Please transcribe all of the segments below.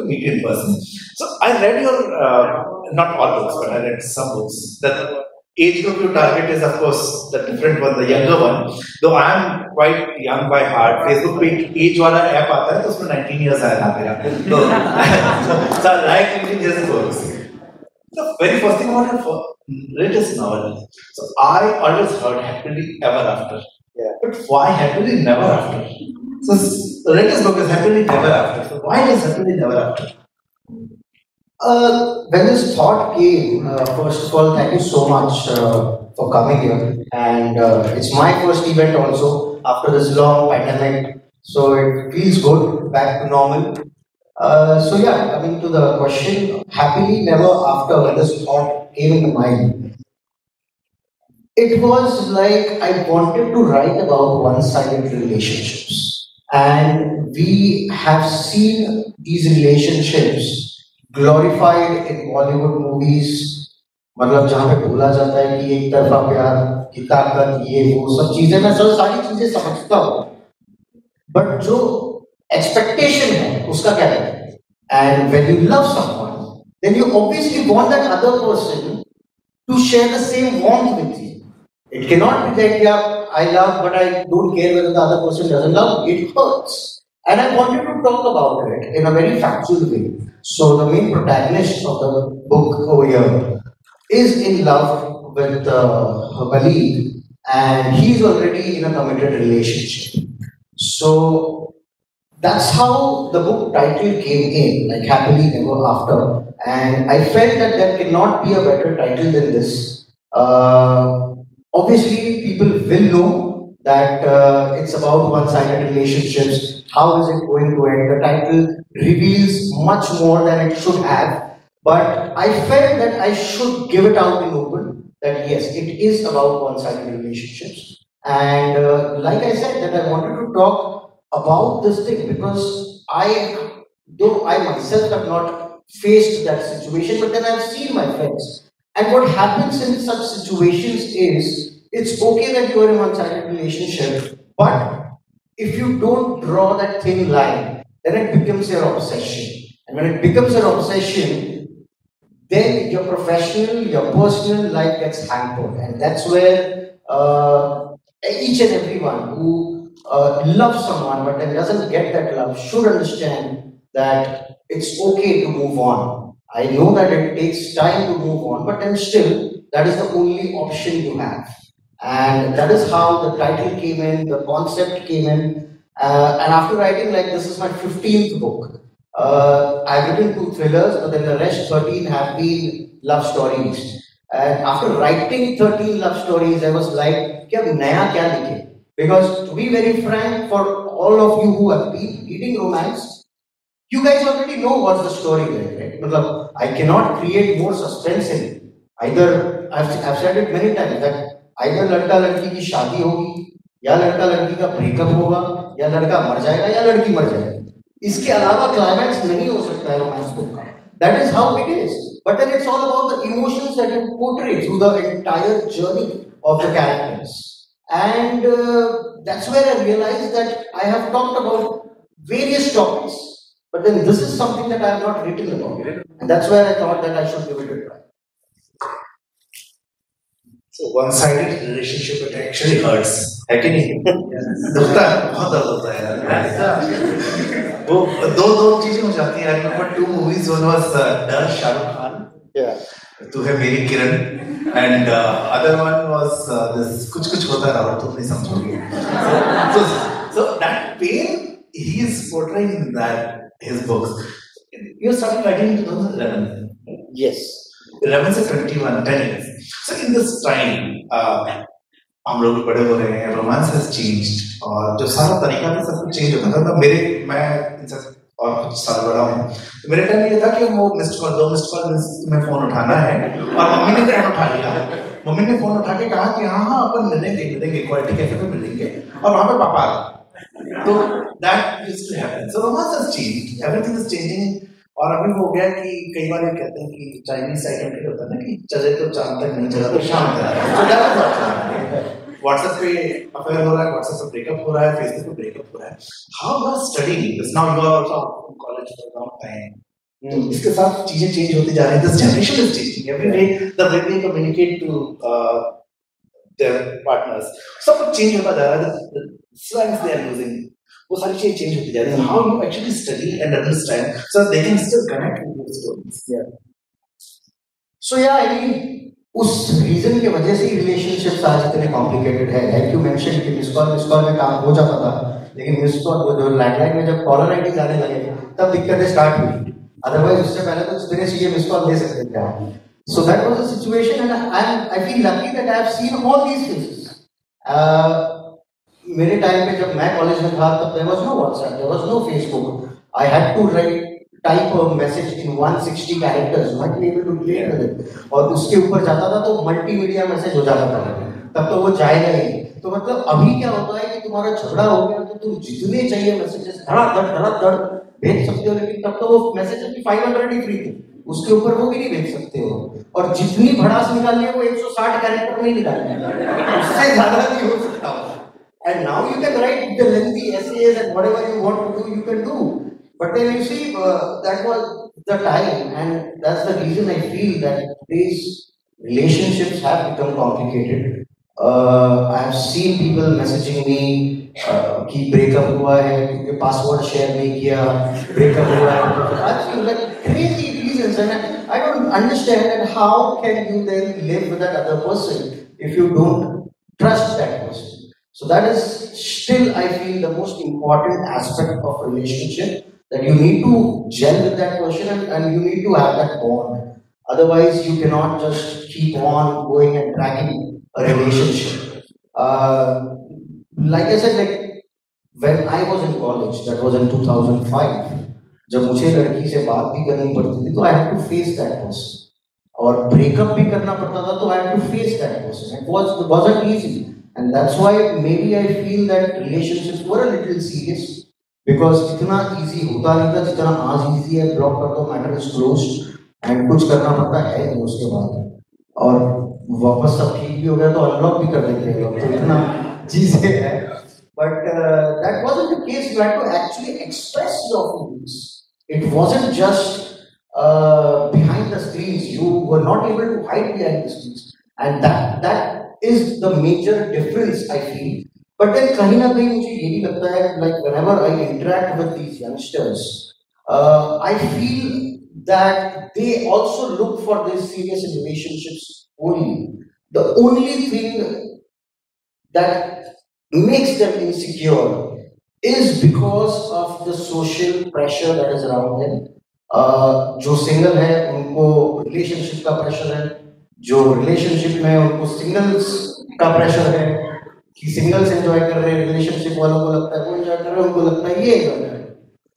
to meet you in person. So I read your, uh, not all books, but I read some books. The age group you target is, of course, the different one, the younger one. Though I am quite young by heart, Facebook पे age वाला app आता है तो उसमें 19 years आया था मेरा. So, so I like reading his books. The very first thing about it, read his novel. So I always heard happily ever after. Yeah. But why happily never after? So the latest book is happily never after. So why is happily never after? Uh, when this thought came, uh, first of all, thank you so much uh, for coming here. And uh, it's my first event also after this long pandemic. So it feels good, back to normal. Uh, so yeah, coming to the question, happily never after when this thought came in mind. It was like I wanted to write about one-sided relationships. And we have seen these relationships glorified in Bollywood movies. मतलब जहाँ पे बोला जाता है कि एक तरफा प्यार की ताकत, ये, वो सब चीज़ें, मैं सब सारी चीज़ें समझता हूँ। बट जो एक्सपेक्टेशन है, उसका क्या है? And when you love someone then you obviously want that other person to share the same want with you it cannot be that yeah I love but I don't care whether the other person doesn't love it hurts and I wanted to talk about it in a very factual way so the main protagonist of the book over here is in love with uh, Khalid and he's already in a committed relationship. So that's how the book title came in, like Happily Never After. And I felt that there cannot be a better title than this. Uh, obviously, people will know that uh, it's about one sided relationships. How is it going to end? The title reveals much more than it should have. But I felt that I should give it out in open that yes, it is about one-sided relationships. And uh, like I said, that I wanted to talk about this thing because I, though I myself have not faced that situation, but then I've seen my friends. And what happens in such situations is it's okay that you're in one-sided relationship, but if you don't draw that thin line, then it becomes your obsession. And when it becomes your obsession, then your professional, your personal life gets hampered. And that's where uh, each and everyone who uh, loves someone but then doesn't get that love should understand that it's okay to move on. I know that it takes time to move on, but then still, that is the only option you have. And that is how the title came in, the concept came in. Uh, and after writing, like, this is my 15th book. Uh, I've written two thrillers, but then the rest 13 have been love stories. And after writing 13 love stories, I was like, kya kya likhe? Because to be very frank, for all of you who have been reading romance, you guys already know what's the story there, right? मतलब, I cannot create more suspense in it. Either, I've, I've said it many times, that either लड़का लड़की की शादी होगी, या लड़का लड़की का ब्रेकअप होगा, या लड़का मर जाएगा, या लड़की मर जाएगी. इसके अलावा क्लाइमैक्स नहीं हो सकता है रोमांस बुक का that is how it is but then it's all about the emotions that you portray through the entire journey of the characters and uh, that's where I realized that I have talked about various topics, but then this is something that I have not written about, and that's where I thought that I should give it a try. So one-sided relationship it actually hurts. है कि नहीं? दुखता है बहुत दर्द होता है यार वो दो दो चीजें हो जाती हैं number two movies one was Darr Shahrukh Khan Yeah. तू है मेरी Kiran and other one was this कुछ कुछ होता रहा तुम नहीं समझोगे so so that pain he is portraying in that his books. You started writing in 2011 Yes. 11 से 21 10 years. So in this time uh, हम लोग बड़े हो रहे हैं रोमांस हैज़ चेंज्ड और जो सारा तरीका था सब कुछ चेंज होता था। तो मेरे मैं इनसे और कुछ साल बड़ा हूँ। तो मेरे टाइम ये था कि वो मिस्ड कॉल दो मिस्ड कॉल तुम्हें फ़ोन उठाना है और मम्मी ने उठा लिया। मम्मी ने फ़ोन उठा के कहा कि हाँ हाँ अपन मिलेंगे मिलेंगे क्वालिटी कैफ़े पे मिलेंगे और वहाँ पे पापा आ तो that used to happen so romance has changed everything is changing और अभी हो गया कि कई बार ये कहते हैं कि चाइनीज़ के होता है ना कि चले तो चाँद तक नहीं चला तो शाम तक व्हाट्सएप पे अफेयर हो रहा है व्हाट्सएप पे ब्रेकअप हो रहा है फेसबुक पे ब्रेकअप हो रहा है। How you are studying this now you are also college for long time तो इसके साथ चीज़ें चेंज होती जा रही हैं। This generation is changing every day the way they communicate to their partners सब कुछ चेंज होता जा रहा है। स्लैंग्स दे आर यूजिंग वो सारी चीज़ें चेंज होती जा रही हैं। How you actually study and understand so they can still connect with those stories so yeah I उस रीजन की वजह से ही रिलेशनशिप्स आज इतने कॉम्प्लिकेटेड है। लाइक यू मेंशन कि मिस कॉल मिस कॉल में काम हो जाता था, लेकिन मिस कॉल जो लैंडलाइन में जब कॉलर आईडी जाने लगे, तब दिक्कतें स्टार्ट हुई। अदरवाइज़ उससे पहले तो जितने चाहिए मिस कॉल दे सकते थे so that was the situation and I I feel lucky that I have seen all these things मेरे टाइम पे जब मैं कॉलेज में था, तब there was no WhatsApp there was no Facebook I had to write type a message in 160 characters not able to with it और उसके ऊपर जाता था तो मल्टीमीडिया मैसेज हो जाता था। तब तो वो जाएगा ही। तो मतलब अभी क्या होता है कि तुम्हारा झगड़ा हो गया तो तुम जितने चाहिए मैसेजेस धड़ाधड़ धड़ाधड़ भेज सकते हो, लेकिन तब तो वो मैसेज की 500 ही फ्री थे। उसके ऊपर वो भी नहीं भेज सकते हो। और जितनी भड़ास निकालनी है, वो 160 कैरेक्टर में ही निकालनी है। उससे ज़्यादा नहीं हो सकता and now you can write the lengthy essays and whatever you want to do you can do but then you see, uh, that was the time, and that's the reason I feel that these relationships have become complicated. Uh, I have seen people messaging me uh, कि breakup हुआ है क्योंकि password share नहीं किया breakup हुआ है I've seen like crazy reasons and I don't understand that how can you then live with that other person if you don't trust that person so that is still I feel the most important aspect of relationship that you need to gel with that person and, and you need to have that bond. Otherwise, you cannot just keep on going and dragging a relationship. Uh, like I said, like when I was in college, that was in 2005, जब मुझे लड़की से बात भी करनी पड़ती थी तो आई had to face that person और ब्रेकअप भी करना पड़ता था तो आई had to face that person it was wasn't easy and that's why maybe I feel that relationships were a little serious because इतना इजी होता नहीं था जितना आज इजी है ब्लॉक कर दो मैटर इज क्लोज एंड कुछ करना पड़ता है नहीं उसके बाद और वापस सब ठीक भी हो गया तो अनलॉक भी कर देते हैं तो इतना चीजें है but that wasn't the case you had to actually express your feelings it wasn't just behind the screens you were not able to hide behind the screens and that that is the major difference i feel but then कहीं ना कहीं मुझे ये भी लगता है like whenever I interact with these youngsters, uh, I feel that they also look for these serious relationships only. The only thing that makes them insecure is because of the social pressure that is around them. Uh, जो single है उनको relationship का pressure है जो relationship में उनको singles का pressure है, कि सिंगल्स एंजॉय कर रहे हैं रिलेशनशिप वालों को लगता है, वो एंजॉय कर रहे हैं, उनको लगता है ये एंजॉय कर रहे हैं।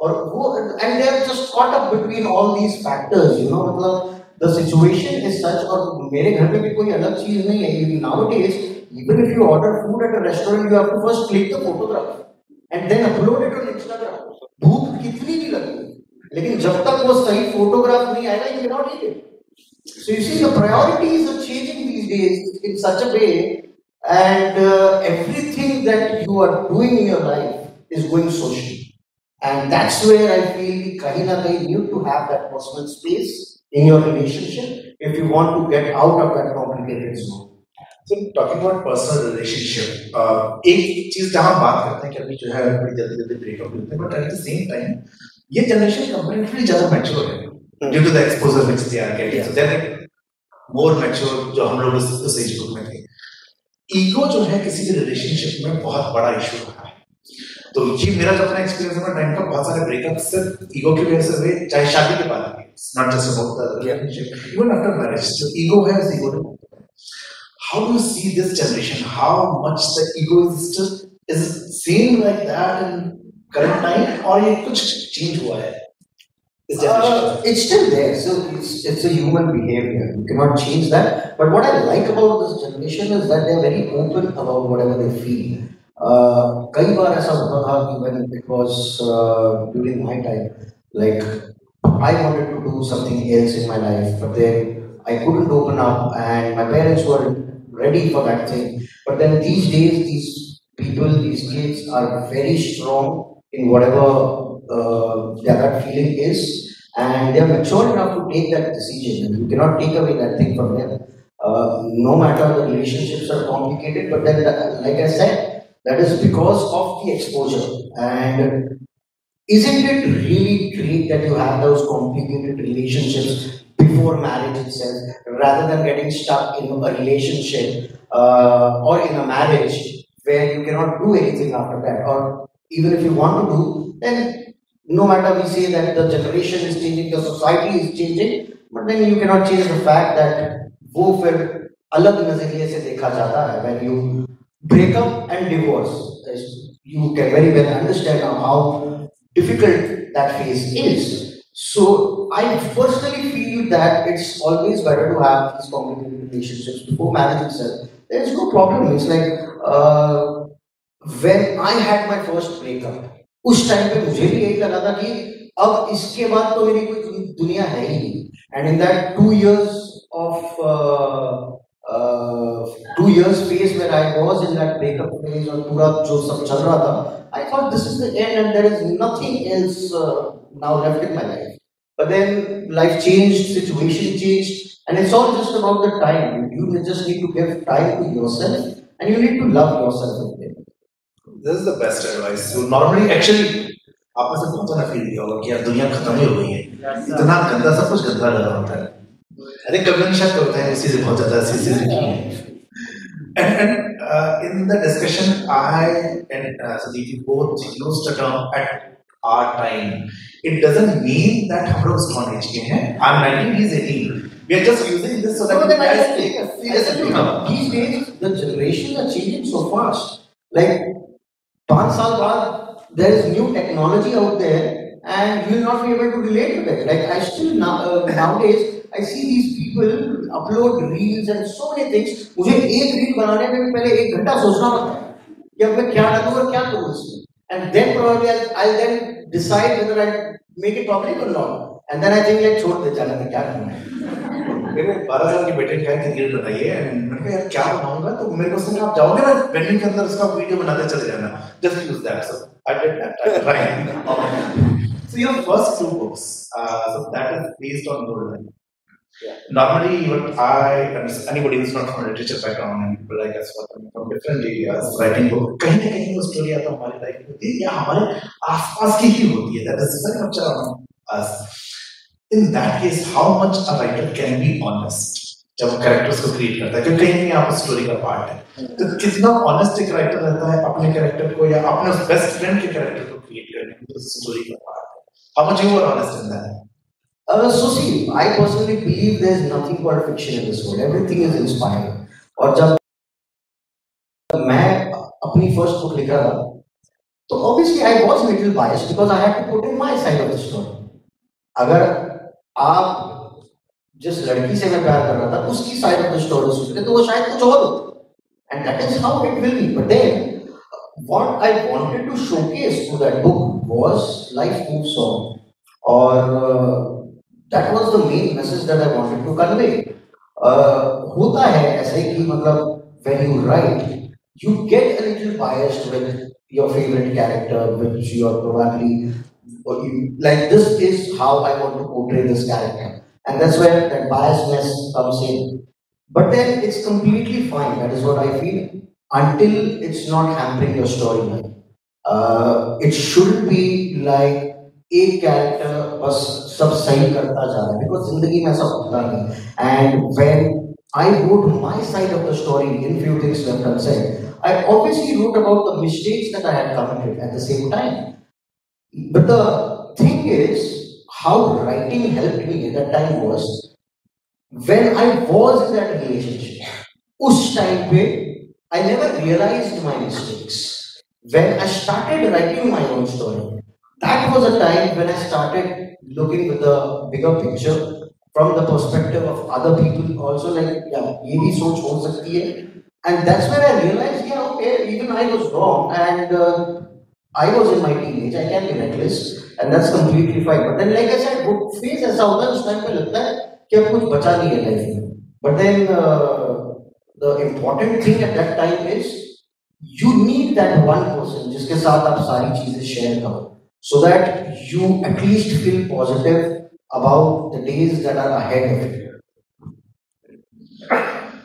और वो and they are just caught up between all these factors you know मतलब द सिचुएशन इज़ सच और मेरे घर में भी कोई अलग चीज़ नहीं है even nowadays even if you order food at a restaurant, you have to first click the photograph and then upload it on instagram. भूख कितनी भी लगे लेकिन जब तक वो सही फोटोग्राफ नहीं आएगा, you cannot eat it. so you see the priorities are changing these days in such a way and uh, everything that you are doing in your life is going social. And that's where I feel kahin na kahin you to have that personal space in your relationship if you want to get out of that complicated zone. So talking about personal relationship, uh, एक चीज जहाँ बात करते हैं कि अभी जो है बड़ी जल्दी जल्दी ब्रेकअप होते हैं but at the same time ये जनरेशन कंपेरेटिवली ज्यादा मैच्योर है due to the exposure which they are getting so they are more mature जो हम लोग उस एज ग्रुप में थे। ईगो जो है किसी भी रिलेशनशिप में बहुत बड़ा इशू रहा है। तो ये मेरा जो अपना एक्सपीरियंस है टाइम का बहुत सारे ब्रेकअप सिर्फ़ ईगो की वजह से हुए चाहे शादी के बाद not just about the relationship even after marriage जो ईगो है उस ego how do see this generation how much the ego is still is same like that in current time और ये कुछ चेंज हुआ है। Uh, it's still there, so it's, it's a human behavior. You cannot change that. But what I like about this generation is that they're very open about whatever they feel. Uh, कई बार ऐसा होता था कि when it was uh, during my time, like I wanted to do something else in my life, but then I couldn't open up, and my parents were ready for that thing. But then these days, these people, these kids are very strong in whatever uh, their gut feeling is, and they are mature enough to take that decision. You cannot take away that thing from them. Uh, no matter the relationships are complicated, but then, like I said, that is because of the exposure. And isn't it really great that you have those complicated relationships before marriage itself, rather than getting stuck in a relationship uh, or in a marriage where you cannot do anything after that, or even if you want to do, then no matter we say that the generation is changing, the society is changing, but then you cannot change the fact that वो फिर अलग नजरिए से देखा जाता है when you break up and divorce you can very well understand how difficult that phase is so I personally feel that it's always better to have these complicated relationships before marriage itself there is no problem it's like uh, when I had my first breakup उस time पे मुझे भी यही लगा था कि अब इसके बाद तो मेरी कोई दुनिया है ही नहीं। And in that two years of two years phase where I was in that breakup phase और पूरा जो सब चल रहा था I thought this is the end and there is nothing else now left in my life but then life changed situation changed and it's all just about the time you just need to give time to yourself and you need to love yourself a bit This is the best advice. So normally, actually, आपने से बहुत सारा feel किया होगा कि यार दुनिया खत्म ही हो गई है इतना गंदा सब कुछ गंदा लगा होता है think कभी शायद करते हैं इसी से बहुत ज़्यादा इसी से And, and uh, in the discussion, I and uh, Sadiq both used the term at our time. It doesn't mean that हम लोग strong age के हैं. I'm 19, he's 18. We are just using this so that no, guys take a seriously. These days, the generations are changing so fast. Like, पाँच साल बाद, there is new technology out there, and you will not be able to relate to it. Like, I still now, uh, nowadays I see these people upload reels and so many things. मुझे एक reel बनाने में पहले एक घंटा सोचना पड़ता है कि अब मैं क्या डालूं और क्या करूँ इसमें. And then probably I'll, I'll then decide whether I make it public or not. And then I think like छोड़ दे चला मैं क्या करना है. मेरे बारह साल के बेटे क्या है रील बनाइए मैंने कहा यार क्या बनाऊँगा तो मेरे को उसने आप जाओगे ना वेन्यू के अंदर उसका वीडियो बनाते चले जाना just use that so I did that I tried so your first two books uh, so that is based on golden Yeah. Normally, what I and anybody who's not from a literature background and people like us from different areas writing book कहीं ना कहीं वो story आता हमारी life में होती है या हमारे आसपास की ही होती है that is very much around us. In that case, how much a writer can be honest जब वो कैरेक्टर्स को क्रिएट करता है क्योंकि कहीं ना कहीं स्टोरी का पार्ट है तो कितना ऑनेस्ट एक राइटर रहता है अपने कैरेक्टर को या अपने उस बेस्ट फ्रेंड के कैरेक्टर को क्रिएट करने में तो स्टोरी का पार्ट है how much you are honest in that Uh, so see, I personally believe there is nothing called fiction in this world. Everything is inspired. और जब मैं अपनी फ़र्स्ट बुक लिख रहा था तो obviously I was little biased because I had to put in my side of the story अगर आप जिस लड़की से मैं प्यार कर रहा था उसकी साइड ऑफ़ द स्टोरी सुनते तो वो शायद कुछ और and that is how it will be but then wanted to showcase through that book was life moves on or uh, that was the main message that I wanted to convey. Uh, होता है ऐसे कि मतलब when you write, you get a little biased with your favorite character, which you are probably like this is how I want to portray this character, and that's where that biasness comes in. But then it's completely fine. That is what I feel. Until it's not hampering your storyline, uh, it should be like एक character बस सब सही करता जा रहा है because जिंदगी में ऐसा होता नहीं and when I wrote my side of the story in few things left unsaid. I obviously wrote about the mistakes that I had committed at the same time. But the thing is, how writing helped me at that time was when I was in that relationship. उस time पे I never realized my mistakes. When I started writing my own story, that was a time when I started looking with the bigger picture from the perspective of other people also like yeah ये भी सोच हो सकती है and that's when I realized yeah okay even I was wrong and uh, I was in my teenage I can be reckless and that's completely fine but then like I said वो phase ऐसा होता है उस time पे लगता है कि अब कुछ बचा नहीं है life में but then uh, the important thing at that time is you need that one person जिसके साथ आप सारी चीजें शेयर करो so that you at least feel positive about the days that are ahead of it.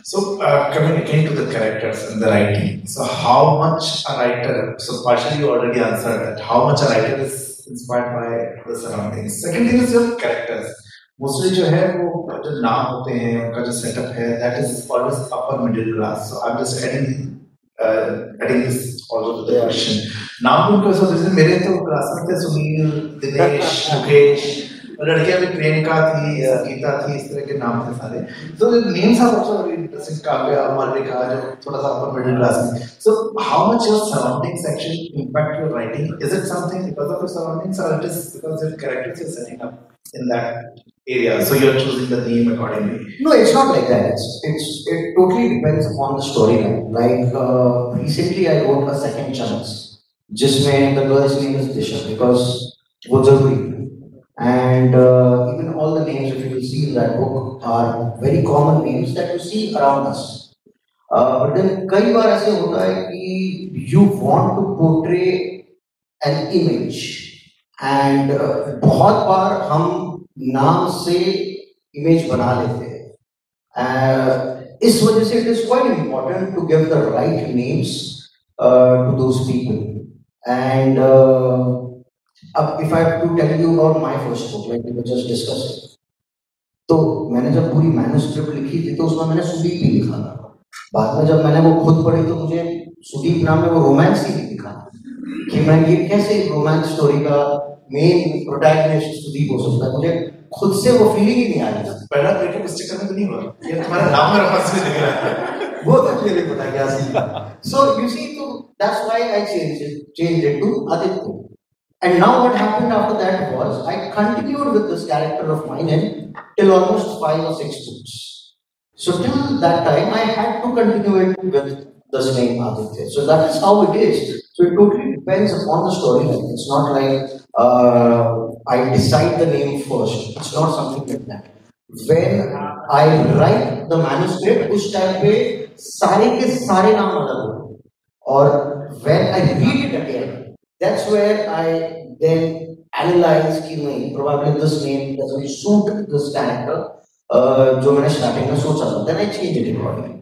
So, uh, coming again to the characters and the writing. So, how much a writer, so partially you already answered that, how much a writer is inspired by the surroundings. Second thing is your characters. Mostly जो है वो जो नाम होते हैं उनका जो setup है that is always upper middle class so I am just adding adding this also to the question नाम उनका सो जैसे मेरे तो क्लास में थे सुनील दिनेश मुकेश लड़कियाँ भी प्रियंका थी गीता थी इस तरह के नाम थे सारे तो names are also very interesting Kavya Malavika जो थोड़ा सा upper middle class so how much your surroundings actually impact your writing is it something because of your surroundings और it is because your characters you setting up in that area so you're choosing the name accordingly no it's not like that it's, it's it totally depends upon the storyline like uh, recently i wrote a second chance जिसमें the girl's name is Disha because वो ज़रूरी and uh, even all the names, if you will see in that book, are very common names that you see around us. Uh, but then कई बार ऐसे होता है कि you want to portray an image and uh, बहुत बार हम नाम से image बना लेते हैं uh, इस वजह से it is quite important to give the right names uh, to those people and uh, अब if I to tell you about my first book like we just discuss तो मैंने जब पूरी मैन्युस्क्रिप्ट लिखी थी तो उसमें मैंने सुदीप भी लिखा था। बाद में जब मैंने वो खुद पढ़ी तो मुझे सुदीप नाम में वो रोमांस ही दिखा। कि मैं ये कैसे रोमांस स्टोरी का मेन प्रोटैगनिस्ट सुदीप हो सकता है? मुझे खुद से वो फीलिंग ही नहीं आ रही थी। पहला ब्रेकअप इस चक्कर में तो नहीं हुआ। ये तुम्हारा नाम मेरा पास में दिख रहा है वो तो नहीं पता क्या सी सो यू सी तो that's why I change it change it to Aditya And now what happened after that was I continued with this character of mine in till almost five or six books. So till that time I had to continue it with the name Aditya. So that is how it is. So it totally depends upon the storyline. It's not like uh, I decide the name first. It's not something like that. When I write the manuscript, उस time पे सारे के सारे नाम अलग हो और when I read it again, that's where I then analyze कि नहीं probably this name doesn't suit this character uh, जो मैंने starting में सोचा था then I change it accordingly.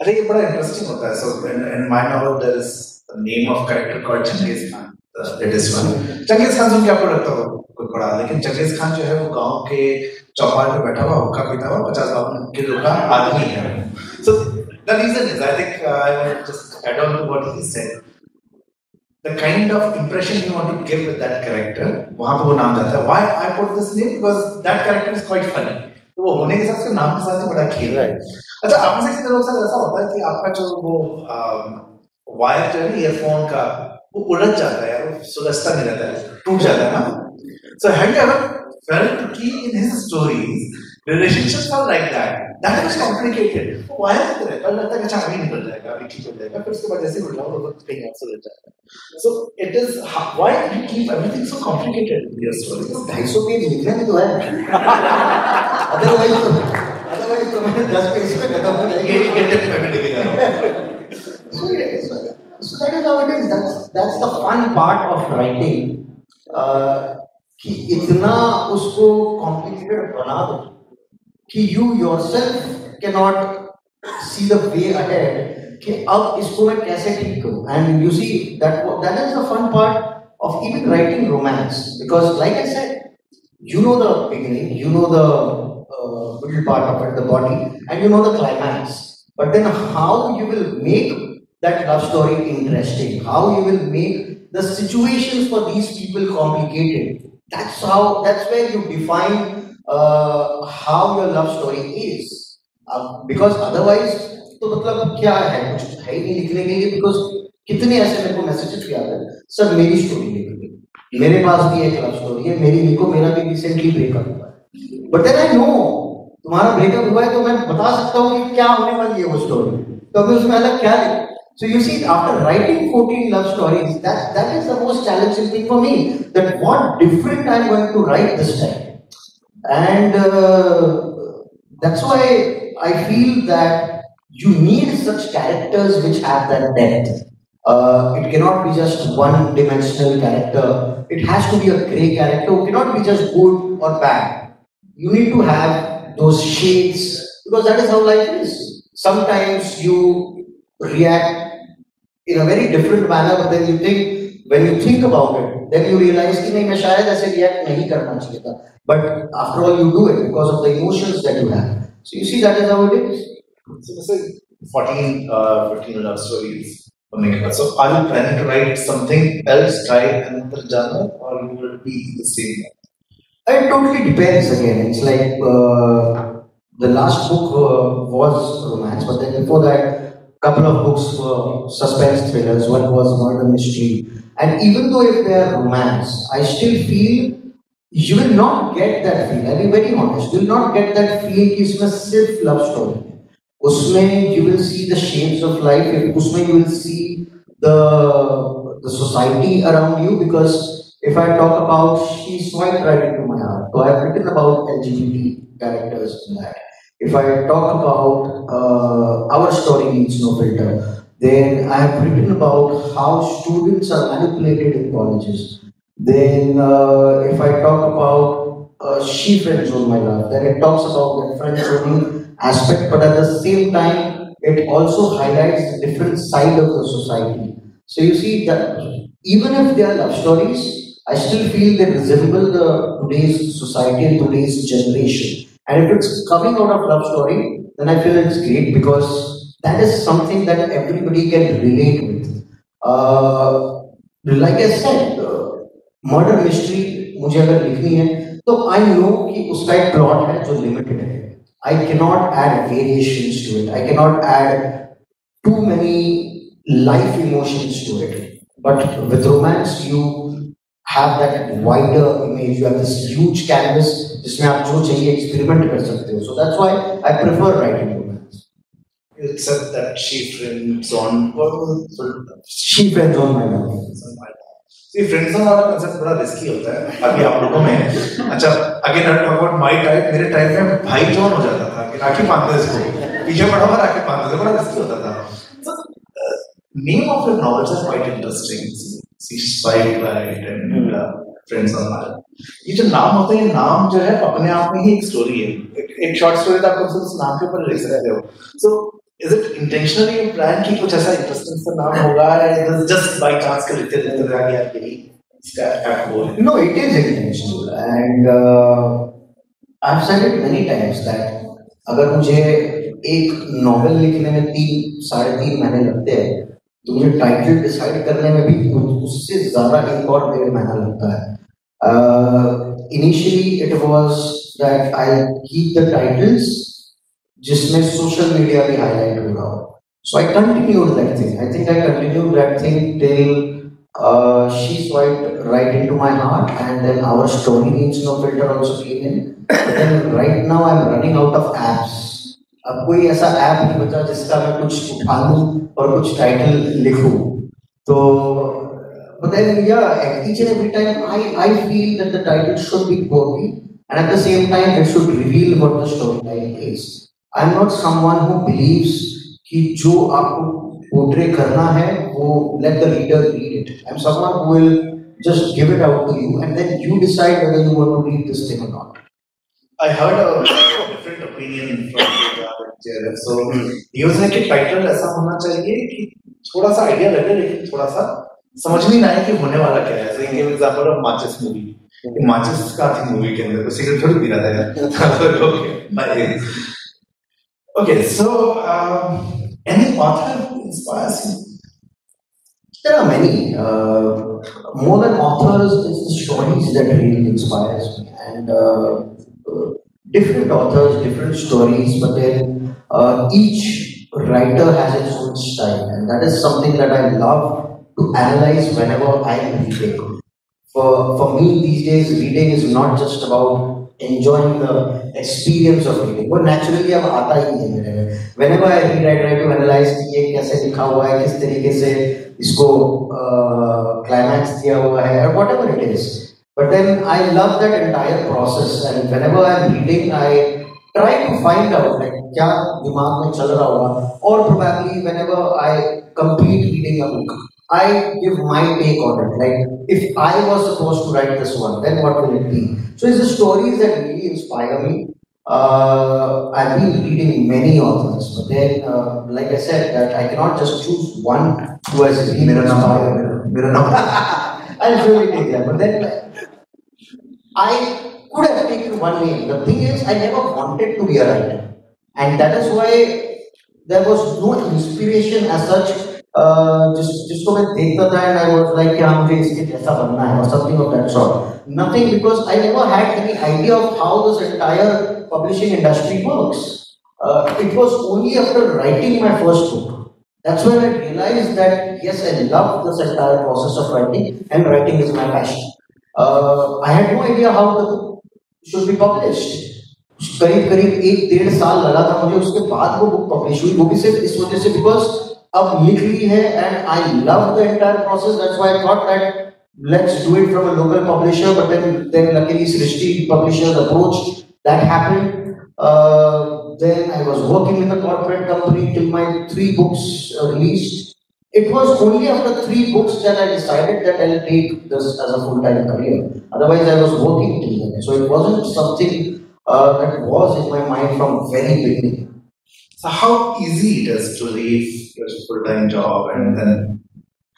अरे ये बड़ा interesting होता है so in, in my novel there is a name of character called Changez Khan the latest one Changez Khan सुन आपको लगता होगा कोई बड़ा लेकिन चंगेज खान जो है वो गाँव के चौपाल पे बैठा हुआ हुक्का पीता हुआ पचास बावन किलो का आदमी है so the reason is I think uh, just add on to what he said the kind of impression you want to give with that character वहाँ पे वो नाम जाता है why I put this name because that character is quite funny तो वो होने के साथ उसके नाम के साथ ही बड़ा खेल रहा है अच्छा आप में से कितने लोग ऐसा होता है कि आपका जो वो वायर जो है ईयरफोन का वो उलझ जाता है वो सुलझता नहीं रहता है टूट जाता है ना so have you ever felt कि in his stories relationships are like that that was complicated वो तो रहता है लगता है अच्छा अभी निकल जाएगा अभी ठीक हो जाएगा फिर उसके बाद जैसे उल्टा हो तो कहीं आंसर हो जाएगा so it is why you keep everything so complicated in your story 250 page लिखने में तो है अदरवाइज़ अदरवाइज़ तो मैं 10 पेज पे खत्म हो जाएगी एक घंटे में So that is how it is. That's that's the fun part of writing. Uh, कि इतना उसको कॉम्प्लिकेटेड बना दो। कि you yourself can not see the way ahead कि अब इसको मैं कैसे ठीक करूं and you see that that is the fun part of even writing romance because like i said you know the beginning you know the uh, middle part of it the body and you know the climax but then how you will make that love story interesting how you will make the situations for these people complicated that's how that's where you define uh, how your love story is uh, because otherwise तो मतलब अब क्या है कुछ है ही नहीं लिखने के लिए बिकॉज़ कितने ऐसे मेरे को मैसेजेस भी आते हैं सर मेरी स्टोरी लिख मेरे पास भी एक लव स्टोरी है मेरी लिखो मेरा भी रिसेंटली ब्रेकअप हुआ है बट देन आई नो तुम्हारा ब्रेकअप हुआ है तो मैं बता सकता हूँ कि क्या होने वाली है वो स्टोरी तो अभी उसमें अलग क्या लिख So you see, after writing 14 love stories, that, that is the most challenging thing for me. That what different I'm going to write this time. And uh, that's why I feel that you need such characters which have that depth. Uh, it cannot be just one dimensional character. it has to be a grey character. It cannot be just good or bad. You need to have those shades because that is how life is. Sometimes you react in a very different manner, but then you think, when you think about it, then you realize कि नहीं मैं शायद ऐसे react नहीं करना चाहिए था. But after all, you do it because of the emotions that you have. So you see, that is how it is. So let's say 14, uh, 15 love stories. So are you planning to write something else, try another genre, or you will be the same? It totally depends again. It's like uh, the last book uh, was romance, but then before that, couple of books were suspense thrillers. One was murder mystery, and even though if they are romance, I still feel you will not get that feel. I'll be very honest. You will not get that feel कि इसमें सिर्फ love story है. उसमें you will see the shades of life. उसमें you will see the the society around you because if I talk about she's quite right into my heart. So I've written about LGBT characters in that. If I talk about uh, our story needs no filter, then I have written about how students are manipulated in colleges. Then, uh, if I talk about uh, she friend zone my love, then it talks about the friend zoning aspect, but at the same time, it also highlights the different side of the society. So you see that even if they are love stories, I still feel they resemble the today's society and today's generation. And if it's coming out of love story, then I feel it's great because that is something that everybody can relate with. Uh, like I said, murder mystery मुझे अगर लिखनी है तो I know कि उसका एक plot है जो लिमिटेड है I can not add variation to it I can not add too many life emotions to it but with romance you have that wider image you have this huge canvas जिसमें आप जो चाहिए experiment कर सकते हो so that's why I prefer writing said that she friends on she friends on my mind ये friends वाला concept बड़ा रिस्की होता है। अभी आप लोगों में अच्छा again not about my type मेरे टाइप में भाई जॉन हो जाता था कि राखी बांधते इसको। पीछे पड़ा हुआ राखी बांधते बड़ा रिस्की होता था। Name of your novels are quite interesting see spied right and friends on my ये जो नाम होते हैं नाम जो है अपने आप में ही एक स्टोरी है। एक शॉर्ट स्टोरी तो आप उस नाम के ऊपर लिख सकते हो। सो is it intentionally plan कि कुछ ऐसा इंटरेस्टिंग सा नाम होगा just by chance के लिखते लिखते रह गया कि इसका क्या बोल no it is intentional. And uh, I've said it many times that अगर मुझे एक नॉवेल लिखने में तीन साढ़े तीन महीने लगते हैं तो मुझे टाइटल डिसाइड करने में भी उससे ज़्यादा एक और डेढ़ महीना लगता है। Initially it was that I keep the titles जिसमें सोशल मीडिया भी हाईलाइट हो रहा हो so I continue that thing I think I continue that thing till she's right right into my heart and then our story needs no filter also came in but then right now i'm running out of apps अब कोई ऐसा app नहीं बचा जिसका मैं कुछ उठा लूँ और कुछ टाइटल लिखूं तो but then yeah each and every time I I feel that the title should be quirky and at the same time it should reveal what the storyline is I am not someone who believes कि जो आपको portray करना है, वो let the reader read it I am someone who will just give it out to you and then you decide whether you want to read this thing or not. I heard a different opinion from JRF. So, he was like title ऐसा होना चाहिए कि थोड़ा सा idea लगे, लेकिन थोड़ा सा समझ में ना आए कि होने वाला क्या है. जैसे give example of Maachis movie Maachis का थी मूवी के अंदर तो सिगरेट थोड़ी पी रहा था यार। Okay, so um, any author who inspires you? There are many. Uh, more than authors, it's the stories that really inspires me, and uh, uh, different authors, different stories, but then uh, each writer has its own style, and that is something that I love to analyze whenever I am reading. For for me, these days, reading is not just about enjoying the experience of reading वो naturally अब आता ही है मेरे में। Whenever I read I try to analyze कि ये कैसे लिखा हुआ है किस तरीके से इसको क्लाइमैक्स uh, दिया हुआ है और whatever it is but then I love that entire process and whenever I am reading I try to find out like क्या दिमाग में चल रहा होगा। और probably whenever I complete reading a book I give my take on it. Like, if I was supposed to write this one, then what will it be? So, it's the stories that really inspire me. Uh, I've been reading many authors, but then, uh, like I said, that I cannot just choose one who has been inspired. I'll really you that. But then, I could have taken one name. The thing is, I never wanted to be a writer, and that is why there was no inspiration as such जिस, जिसको मैं देखता था and I was like कि हाँ, मुझे इसके जैसा बनना है और something of that sort nothing because I never had any idea of how this entire publishing industry works it was only after writing my first book that's when I realized that yes I love this entire process of writing and writing is my passion I had no idea how the should be published करीब करीब एक डेढ़ साल लगा था मुझे, उसके बाद वो बुक पब्लिश हुई। वो भी सिर्फ़ इस वजह से because अब लिख ली है and I love the entire process that's why I thought that let's do it from a local publisher but then then luckily Srishti publishers approached that happened uh, then I was working with a corporate company till my three books uh, released. It was only after three books that I decided that I'll take this as a full-time career. Otherwise, I was working till then. So it wasn't something uh, that was in my mind from very beginning. So how easy it is to leave your full-time job and then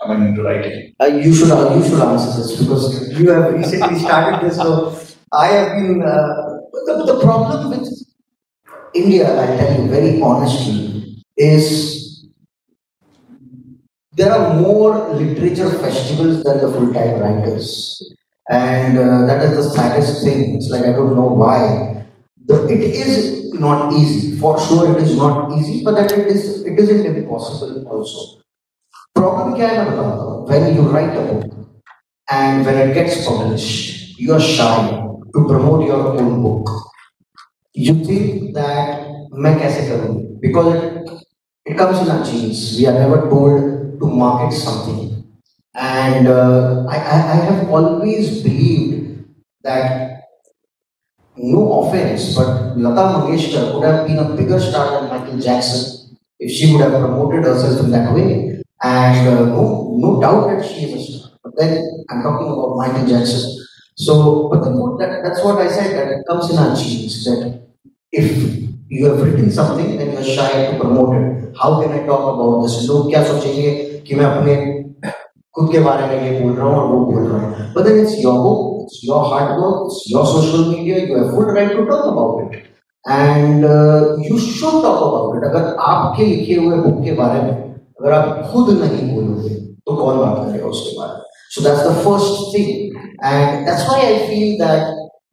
come into writing? Uh, you should uh, you should answer this because you have recently started this. So I have been. Uh, the, the problem with India, I'll tell you very honestly, is there are more literature festivals than the full-time writers, and uh, that is the saddest thing. It's like I don't know why. The, it is not easy. For sure, it is not easy, but that it is it isn't impossible also. Problem क्या है मैं बताता हूँ when you write a book and when it gets published you are shy to promote your own book you think that मैं कैसे करूँ because it, it comes in our genes we are never told to market something and uh, I, I, I have always believed that no offense, but Lata Mangeshkar would have been a bigger star than Michael Jackson if she would have promoted herself in that way. And uh, no, no doubt that she is a star. But then I'm talking about Michael Jackson. So, but then what, that, that's what I said, that it comes in our genes, that if you have written something and you're shy to promote it, how can I talk about this? लोग क्या सोचेंगे कि मैं अपने खुद के बारे में ये बोल रहा हूँ और वो बोल रहा हूँ। But it's your book it's your hard work it's your social media you have full right to talk about it and you should talk about it अगर आपके लिखे हुए बुक के बारे में अगर आप खुद नहीं बोलोगे तो कौन बात करेगा उसके बारे में? So that's the first thing and that's why I feel that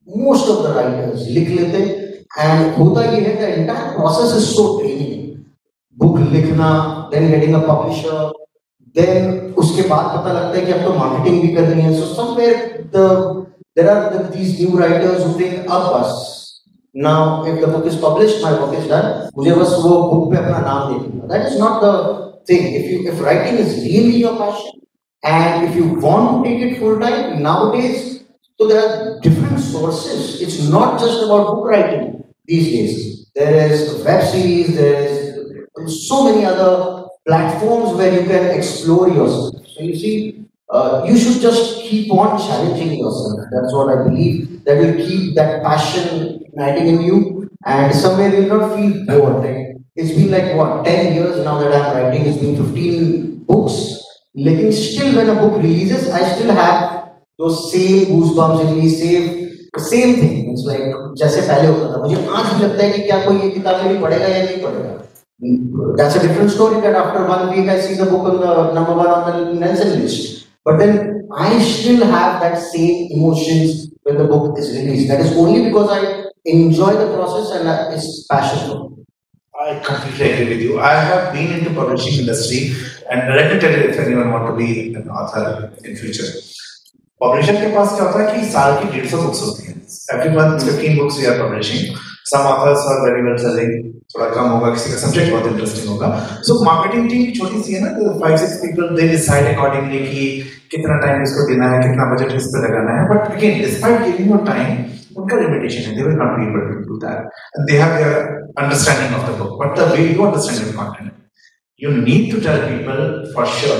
most of the writers लिख लेते हैं। एंड होता ये है कि entire process is so training book लिखना then getting a publisher then उसके बाद पता लगता है कि अब तो मार्केटिंग भी करनी है। So somewhere the there are these new writers who think अब बस now if the book is published my book is done मुझे बस वो बुक पे अपना नाम दे देना that is not the thing if you if writing is really your passion and if you want to take it full time nowadays तो there are different sources it's not just about book writing these days there is web series there is so many other platforms where you can explore yourself so you see uh, you should just keep on challenging yourself that's what i believe that will keep that passion igniting in you and somewhere you'll not feel bored like it's been like what 10 years now that i'm writing it's been 15 books लेकिन still when a book releases I still have those same goosebumps in me same same thing it's like जैसे पहले होता था मुझे आज भी लगता है कि क्या कोई ये किताब मेरी पढ़ेगा या नहीं पढ़ेगा that's a different story that after one week I see the book on the number one on the Nielsen list. But then I still have that same emotions when the book is released. That is only because I enjoy the process and that is passionate. I completely agree with you. I have been into publishing industry and let me tell you if anyone want to be an author in future. Publisher के पास क्या होता है कि साल की डेढ़ सौ बुक्स होती हैं every month fifteen books we are publishing some authors are very well selling थोड़ा कम होगा किसी का सब्जेक्ट बहुत इंटरेस्टिंग होगा। सो मार्केटिंग टीम छोटी सी है ना तो five six people they decide accordingly कि कितना टाइम इसको देना है कितना बजट इस पे लगाना है। But again despite giving your time उनका लिमिटेशन है they will not be able to do that and they have their understanding of the book, but the way you understand the content. You need to tell people for sure.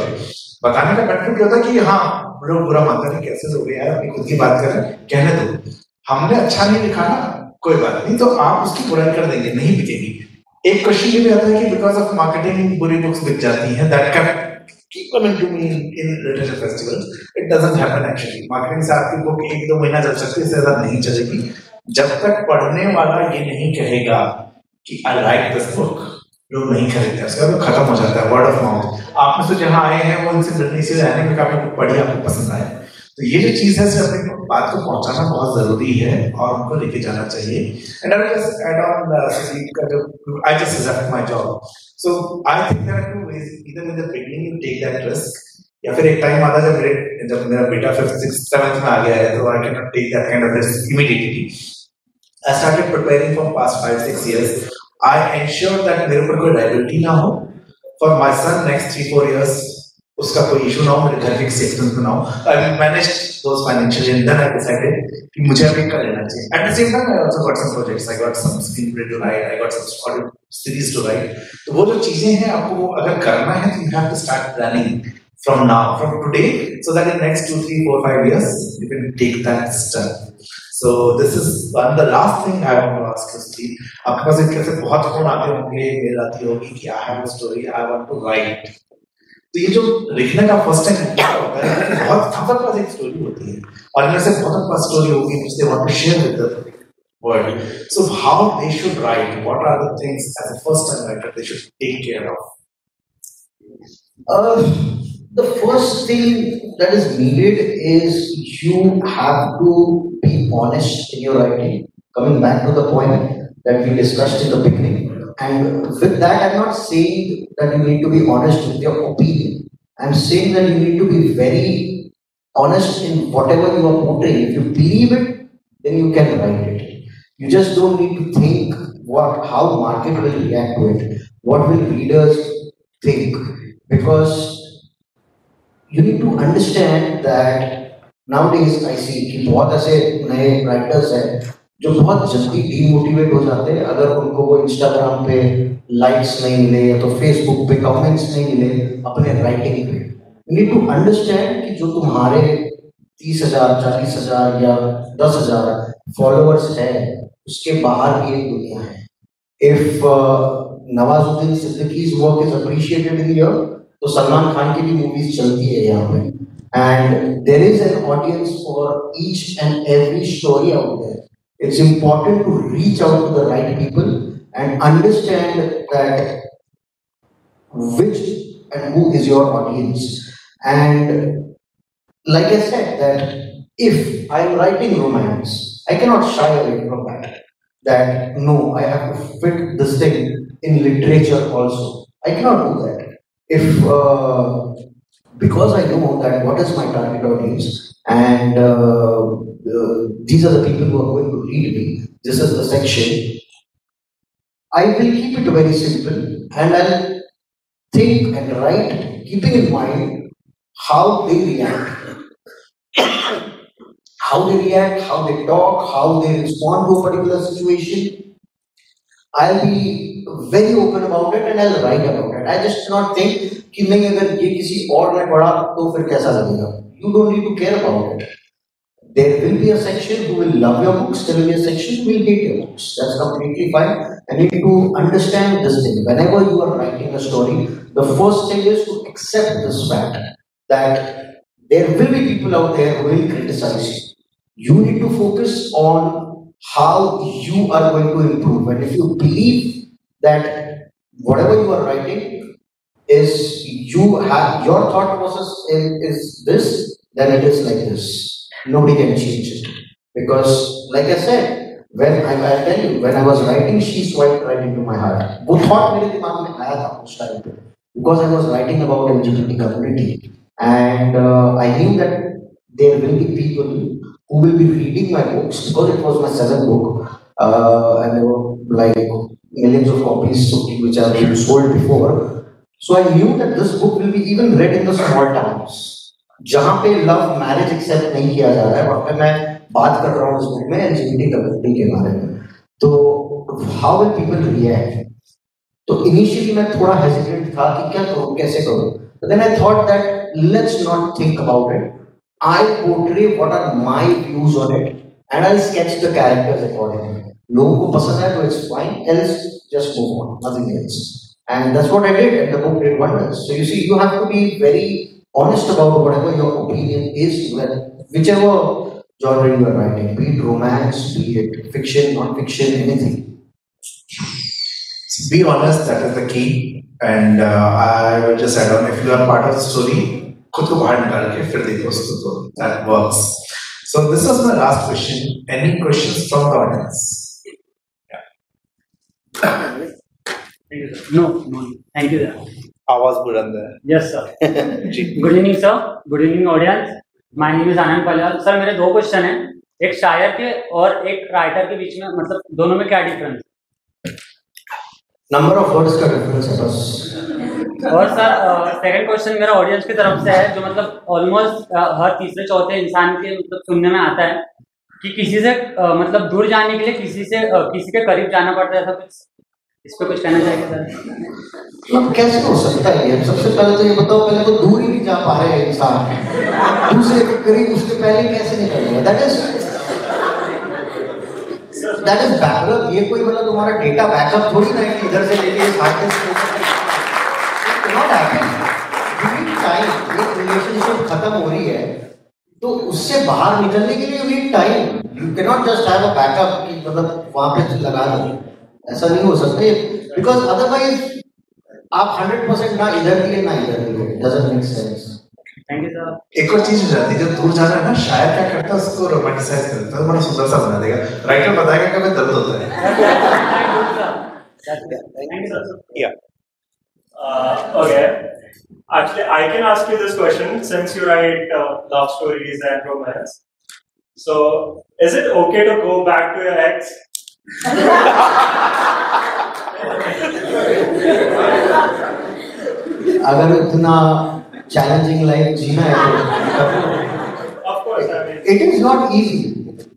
बताने का benefit होता है कि हाँ लोग बुरा मानते हैं कैसे हो गए यार अपनी खुद की बात कर कहने दो। हमने अच्छा नहीं लिखा ना। कोई बात नहीं तो आप उसकी बुराई कर देंगे, नहीं बिकेगी। एक क्वेश्चन ये भी आता है कि बिकॉज़ ऑफ़ मार्केटिंग बुरी बुक्स बिक जाती हैं दैट कैन keep coming से आपकी बुक एक दो महीना सकती है ज़्यादा नहीं चलेगी। जब तक पढ़ने वाला ये नहीं कहेगा कि आई लाइक दिस बुक लोग नहीं खरीदते, उसका तो खत्म हो जाता है वर्ड ऑफ़ माउथ आप में से जहाँ आए हैं, वो इनसे मिलने से आने में काफ़ी आपको पसंद आया तो ये जो चीज़ है, सिर्फ़ बात को पहुंचाना बहुत ज़रूरी है और उनको लेके जाना चाहिए। And I just add on Sujit का जो I just accept my job so I think are two ways either in the beginning you take that risk या फिर एक टाइम आता जब मेरे, जब मेरा बेटा फिफ्थ सिक्स सेवंथ में आ गया है तो I can not take that kind of risk immediately I started preparing for past 5 6 years I ensure that मेरे ऊपर कोई लायबिलिटी ना हो. For my son next 3 4 years उसका कोई इशू ना हो, मेरे घर के एक्सेप्टेंस ना हो। I manage those financially and then I decided कि मुझे अभी कर लेना चाहिए। At the same time I also got some projects I got some screenplay to write I got some audio series to write तो वो जो चीज़ें हैं, आपको अगर करना है तो you have to start planning from now, from today, so that in next 2 3 4 5 years, you can take that step. So, this is one the last thing i want to ask is कि आपके पास एक कैसे बहुत phone आते होंगे mail आती होगी कि I have a story I want to write तो ये जो लिखने का फर्स्ट टाइम क्या होता है कि बहुत हम सबके पास एक स्टोरी होती है और इनमें से बहुत पास स्टोरी होगी which they want to share with the world. So how they should write? What are the things as a first time writer they should take care of? Uh, the first thing that is needed is you have to be honest in your writing. Coming back to the point that we discussed in the beginning, and with that, I'm not saying that you need to be honest with your opinion. I'm saying that you need to be very honest in whatever you are portraying. If you believe it, then you can write it. You just don't need to think what how market will react to it, what will readers think, because you need to understand that nowadays I see कि बहुत ऐसे नए writers हैं जो बहुत जल्दी demotivate हो जाते हैं, अगर उनको वो इंस्टाग्राम पे लाइक्स नहीं मिले या तो फेसबुक पे कमेंट्स नहीं मिले, अपने राइटिंग पे। नीड टू अंडरस्टैंड कि जो तुम्हारे तीस हज़ार, चालीस हज़ार या दस हज़ार फॉलोअर्स है, उसके बाहर भी एक दुनिया है। If Nawazuddin सिद्दीकी's work is appreciated in year तो सलमान खान की भी मूवीज़ चलती है यहाँ पे। And there is an audience for each and every story out there it's important to reach out to the right people and understand that which and who is your audience. And like I said, that if I'm writing romance, I cannot shy away from that. That no, I have to fit this thing in literature also. I cannot do that. If uh, because I know that what is my target audience and uh, uh, these are the people who are going to read me, this is the section, I will keep it very simple and I'll think and write, keeping in mind how they react. how they react, how they talk, how they respond to a particular situation. I'll be very open about it and I'll write about it. I just not think कि नहीं अगर ये किसी और ने पढ़ा तो फिर कैसा लगेगा you don't need to care about it. There will be a section who will love your books, there will be a section who will hate your books. That's completely fine. And you need to understand this thing. Whenever you are writing a story, the first thing is to accept this fact that there will be people out there who will criticize you. You need to focus on how you are going to improve. And if you believe that whatever you are writing is you have your thought process is, is this then it is like this nobody can change it. Because, like I said, when I, I tell you, when I was writing, she swiped right into my heart. वो thought मेरे दिमाग में आया था उस time पे because I was writing about LGBT community and uh, I knew that there will be people who will be reading my books because it was my seventh book uh, and there were like millions of copies which have been sold before. So I knew that this book will be even read in the small towns. जहाँ पे love marriage accept नहीं किया जा रहा है, वहाँ पे मैं बात कर रहा हूँ इस बुक में एलजीबीटी कम्युनिटी के बारे में। तो हाउ विल पीपल रिएक्ट तो इनिशियली मैं थोड़ा हेजिटेट था कि क्या करूँ, कैसे करूँ? But then I thought that let's not think about it I portray what are my views on it and I sketch the characters accordingly लोगों को पसंद है तो it's fine else just move on nothing else and that's what I did and the book did wonders so you see you have to be very honest about whatever your opinion is, whichever genre you are writing, be it romance, be it fiction, non-fiction, anything. Be honest, that is the key. And uh, I will just add on, if you are part of the story, खुद को बाहर निकाल के फिर देखो उसको तो that works. So this was my last question. Any questions from the audience? No, no. Thank you, sir. आवाज़ बुलंद है Yes, sir. Ji Good evening, sir. Good evening, audience. My name is Anand Palyal. Sir मेरे दो question हैं एक शायर के और एक राइटर के बीच में मतलब दोनों में क्या डिफरेंस Number of words का difference है बस. और सर सेकंड क्वेश्चन मेरा ऑडियंस की तरफ़ से है जो मतलब ऑलमोस्ट हर तीसरे चौथे इंसान के मतलब सुनने में आता है कि किसी से मतलब दूर जाने के लिए किसी से किसी के करीब जाना पड़ता है ऐसा कुछ इस पे कुछ कहना चाहेंगे सर? मतलब कैसे हो सकता है सबसे पहले तो ये बताओ, पहले तो दूर ही नहीं जा पा रहे इंसान। दूसरे के करीब उसके पहले कैसे निकलेगा that is that is backup ये कोई मतलब तुम्हारा डेटा बैकअप थोड़ी ना है इधर से लेके टाइम एक रिलेशनशिप खत्म हो रही है तो उससे बाहर निकलने के लिए you time you can not just have a backup कि मतलब वहाँ पे लगा दो। ऐसा नहीं हो सकता बिकॉज़ अदरवाइज़ आप 100% ना इधर के लिए ना इधर के लिए। Doesn't make sense thank you sir एक और चीज़ हो जाती है जब दूर जाना है ना शायर क्या करता है उसको रोमांटिसाइज करता है बड़ा सुंदर सा बना देगा। राइटर बताएगा कि हमें दर्द होता है। थैंक यू सर या Uh, okay. Actually, I can ask you this question since you write uh, love stories and romance. So, is it okay to go back to your ex? अगर इतना challenging life जीना है it is not easy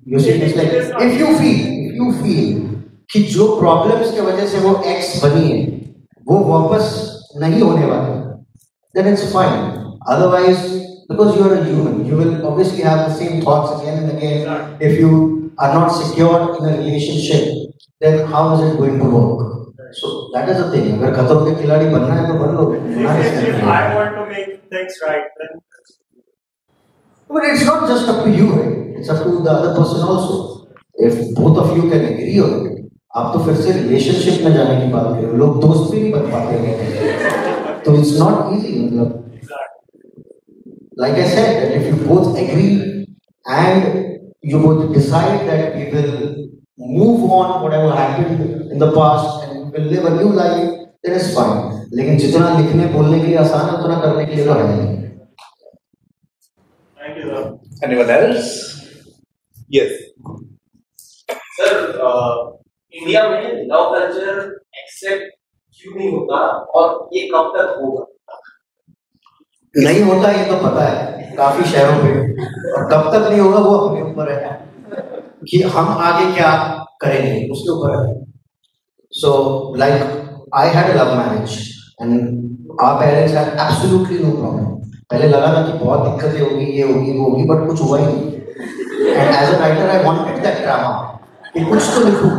you see it's like if you feel you feel कि जो problems के वजह से वो एक्स बनी है वो वापस नहीं होने वाली then it's fine otherwise because you are a human you will obviously have the same thoughts again and again if you are not secure in a relationship then how is it going to work so that is the thing अगर खतरों के खिलाड़ी बनना है तो बन लो if, I want to make things right, then But it's not just up to you, right? It's up to the other person also. If both of you can agree on it, आप तो फिर से relationship में जाने की बात करो लोग दोस्त भी नहीं बन पाते हैं तो इट्स नॉट इजी मतलब like I said that if you both agree and you both decide that we will move on whatever happened in the past and we will live a new life then it's fine लेकिन जितना लिखने बोलने के लिए आसान है उतना करने के लिए तो है नहीं thank you, sir. Anyone else? Yes. Sir India में लव कल्चर एक्सेप्ट क्यों नहीं होता और ये कब तक होगा नहीं होता ये तो पता है काफ़ी शहरों पे। और कब तक नहीं होगा, वो अपने ऊपर है। कि हम आगे क्या करेंगे, उसके ऊपर है। So like I had love marriage and our parents had absolutely no problem पहले लगा था कि बहुत दिक्कतें होगी, ये होगी, वो होगी बट कुछ हुआ ही नहीं। And as a writer I wanted that drama कि कुछ तो लिखूं।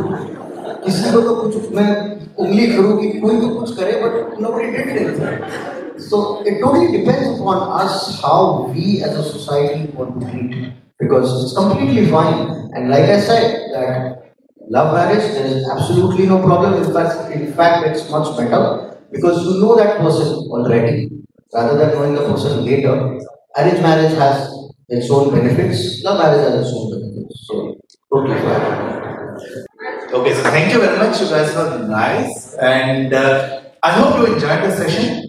किसी को तो कुछ मैं उंगली करूँ कि कोई भी कुछ करे but nobody did anything So it totally depends upon us how we as a society want to treat it. Because it's completely fine. And like I said, that love marriage, there is absolutely no problem. In fact, in fact, it's much better because you know that person already rather than knowing the person later. Arranged marriage has its own benefits, love marriage has its own benefits. So totally fine. Okay, so thank you very much. You guys were nice, and uh, I hope you enjoyed the session.